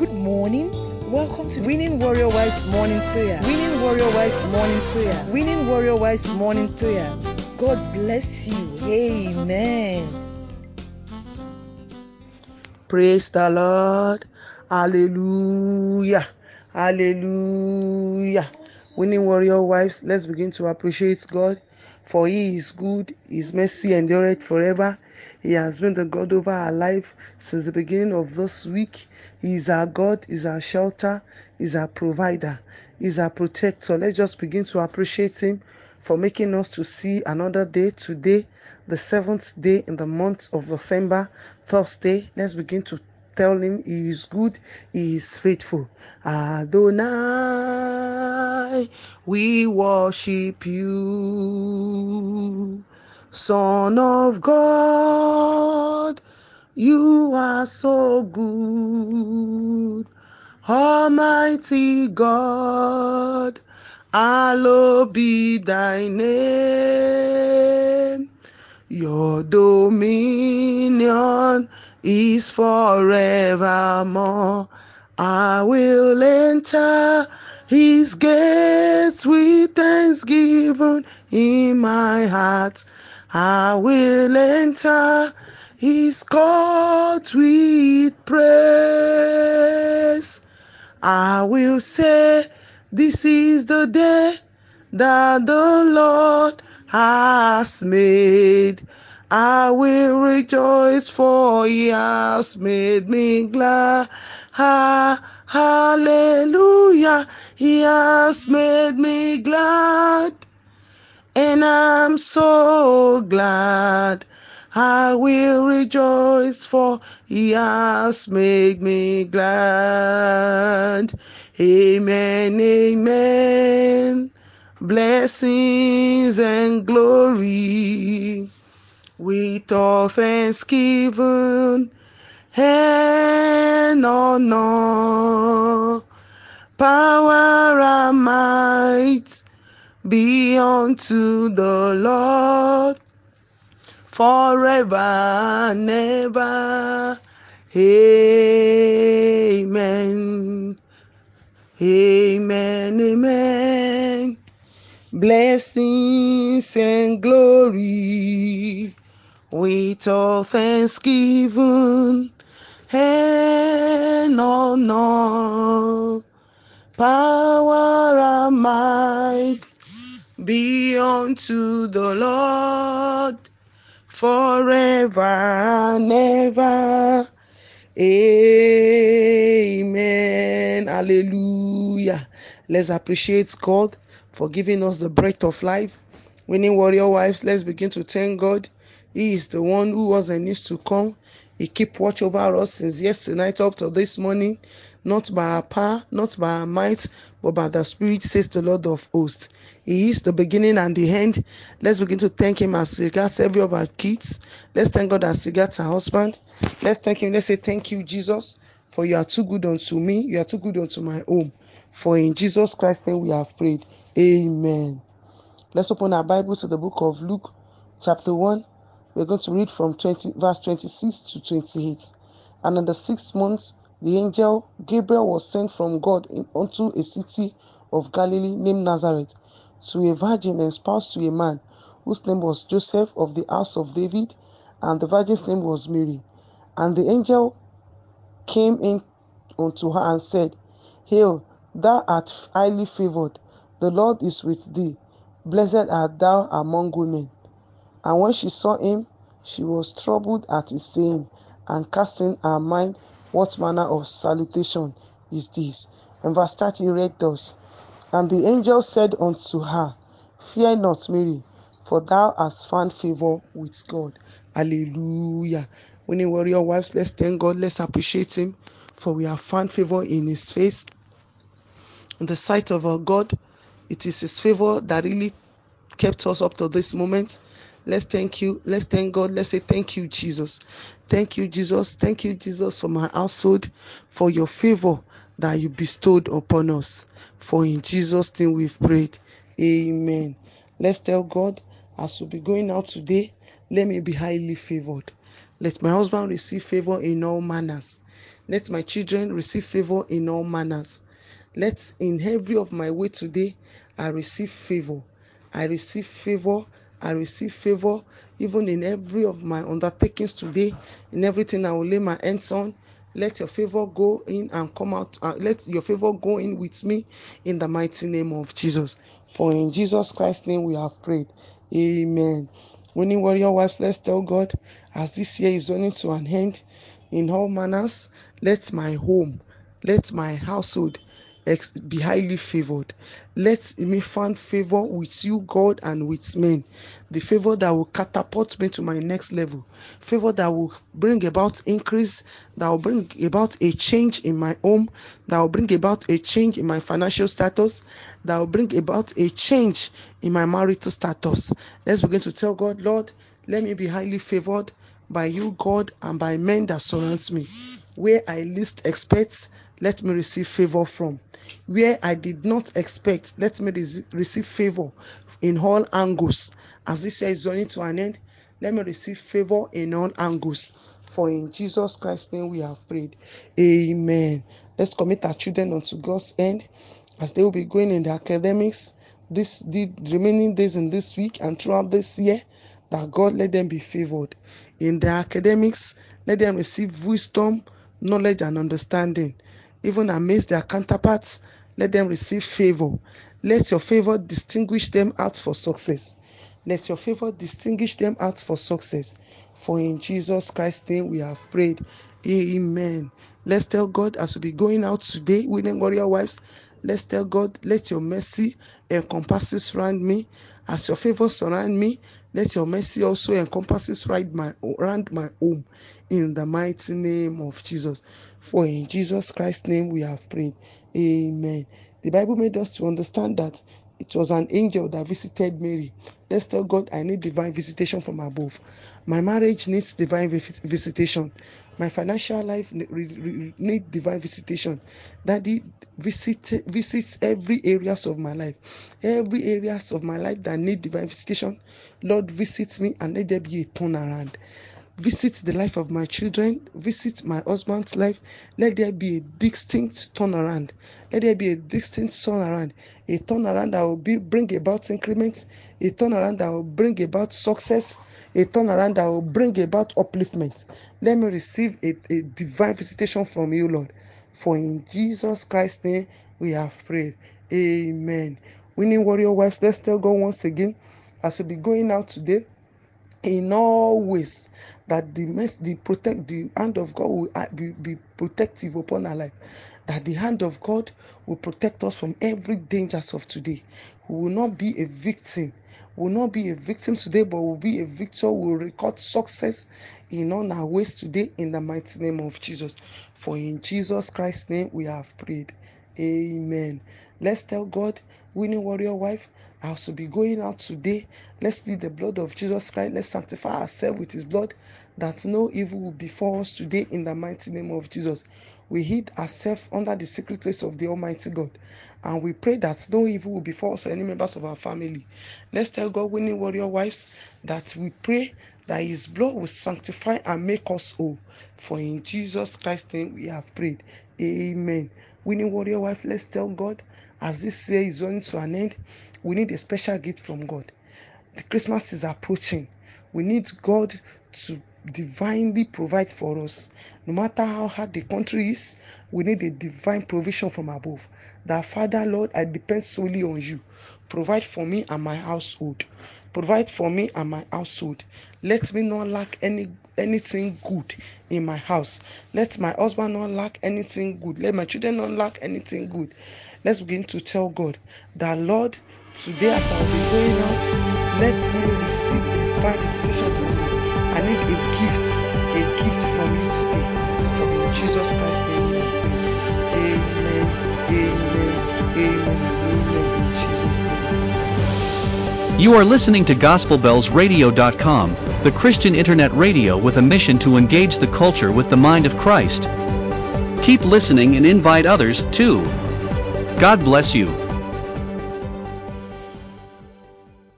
Good morning. Welcome to Winning Warrior Wives Morning Prayer. Winning Warrior Wives Morning Prayer. Winning Warrior Wives Morning Prayer. God bless you. Amen. Praise the Lord. Hallelujah. Hallelujah. Winning warrior wives, let's begin to appreciate God for He is good, His mercy endureth forever. He has been the God over our life since the beginning of this week. He is our God, is our shelter, He is our provider, is our protector. Let's just begin to appreciate Him for making us to see another day today, the seventh day in the month of December, Thursday. Let's begin to tell him he is good, he is faithful. Adonai, we worship you. Son of God, you are so good. Almighty God, hallowed be thy name. Your dominion is forevermore. I will enter his gates with thanksgiving in my heart. I will enter his court with praise. I will say, This is the day that the Lord has made. I will rejoice, for he has made me glad. Ha, hallelujah, he has made me glad. And I'm so glad. I will rejoice, for he has made me glad. Amen, amen. Blessings and glory with all thanksgiving and honor, power and might be unto the Lord forever and ever. Amen. Amen. Amen. Blessings and glory with all thanksgiving and honor, power and might be unto the Lord forever and ever. Amen. Hallelujah. Let's appreciate God for giving us the breath of life. Winning warrior wives, let's begin to thank God. He is the one who was and is to come. He keep watch over us since yesterday night up to this morning, not by our power, not by our might, but by the Spirit, says the Lord of hosts. He is the beginning and the end. Let's begin to thank Him as regards every of our kids. Let's thank God as regards our husband. Let's thank Him. Let's say, Thank you, Jesus, for you are too good unto me. You are too good unto my home. For in Jesus Christ's name we have prayed. Amen. Let's open our Bible to the book of Luke, chapter 1. We're going to read from 20, verse 26 to 28. And in the sixth month, the angel Gabriel was sent from God unto a city of Galilee named Nazareth to a virgin espoused to a man whose name was Joseph of the house of David, and the virgin's name was Mary. And the angel came in unto her and said, Hail, thou art highly favored, the Lord is with thee. Blessed art thou among women. And when she saw him, she was troubled at his saying, and casting her mind, what manner of salutation is this? And verse 30 read thus And the angel said unto her, Fear not, Mary, for thou hast found favor with God. Hallelujah. Winning warrior wives, let's thank God, let's appreciate Him, for we have found favor in His face. In the sight of our God, it is His favor that really kept us up to this moment. Let's thank you. Let's thank God. Let's say thank you, Jesus. Thank you, Jesus. Thank you, Jesus, for my household, for your favor that you bestowed upon us. For in Jesus' name we've prayed. Amen. Let's tell God as we'll be going out today, let me be highly favored. Let my husband receive favor in all manners. Let my children receive favor in all manners. Let in every of my way today, I receive favor. I receive favor. I receive favor even in every of my undertakings today, in everything I will lay my hands on. Let your favor go in and come out. Uh, let your favor go in with me in the mighty name of Jesus. For in Jesus Christ's name we have prayed. Amen. Winning warrior wives, let's tell God as this year is running to an end in all manners, let my home, let my household be highly favored. Let me find favor with you, God, and with men. The favor that will catapult me to my next level. Favor that will bring about increase, that will bring about a change in my home, that will bring about a change in my financial status, that will bring about a change in my marital status. Let's begin to tell God, Lord, let me be highly favored by you, God, and by men that surrounds me. Where I least expect, let me receive favor from. Where I did not expect, let me receive favor in all angles. As this year is running to an end, let me receive favor in all angles. For in Jesus Christ's name we have prayed. Amen. Let's commit our children unto God's end as they will be going in the academics this the remaining days in this week and throughout this year that God let them be favored in their academics let them receive wisdom knowledge and understanding even amidst their counterparts let them receive favor let your favor distinguish them out for success let your favor distinguish them out for success for in jesus christ's name we have prayed amen let's tell god as we be going out today winning warrior wives Let's tell God, let your mercy encompasses around me. As your favor surround me, let your mercy also encompasses around my, around my home. In the mighty name of Jesus. For in Jesus Christ's name we have prayed. Amen. The Bible made us to understand that it was an angel that visited Mary. Let's tell God, I need divine visitation from above. My marriage needs divine visitation. My financial life needs divine visitation. Daddy visit visits every areas of my life. Every areas of my life that need divine visitation. Lord, visit me and let there be a turnaround visit the life of my children, visit my husband's life. Let there be a distinct turnaround. Let there be a distinct turnaround. A turnaround that will be, bring about increments, a turnaround that will bring about success, a turnaround that will bring about upliftment. Let me receive a, a divine visitation from you, Lord. For in Jesus Christ's name we have prayed. Amen. Winning warrior wives, let's tell God once again as we be going out today in all ways that the the protect the hand of God will uh, be, be protective upon our life. That the hand of God will protect us from every dangers of today. We will not be a victim. Will not be a victim today, but will be a victor. We will record success in all our ways today in the mighty name of Jesus. For in Jesus Christ's name we have prayed. Amen. Let's tell God, winning warrior wife, I also be going out today. Let's plead the blood of Jesus Christ. Let's sanctify ourselves with his blood that no evil will befall us today in the mighty name of Jesus. We hid ourselves under the secret place of the Almighty God. And we pray that no evil will befall us any members of our family. Let's tell God, winning warrior wives, that we pray that his blood will sanctify and make us whole. For in Jesus Christ's name we have prayed. Amen. Winning warrior wife, let's tell God as this year is running to an end, we need a special gift from God. The Christmas is approaching. We need God to divinely provide for us. No matter how hard the country is, we need a divine provision from above. That Father, Lord, I depend solely on you. Provide for me and my household. Provide for me and my household. Let me not lack any anything good in my house. Let my husband not lack anything good. Let my children not lack anything good. Let's begin to tell God that Lord, today as I'll be going out, let me receive divine visitation from you. I need a gift, a gift from you today. For in Jesus Christ's name. Amen, amen, amen, amen. In Jesus' name. You are listening to GospelBellsRadio.com, the Christian internet radio with a mission to engage the culture with the mind of Christ. Keep listening and invite others too. God bless you.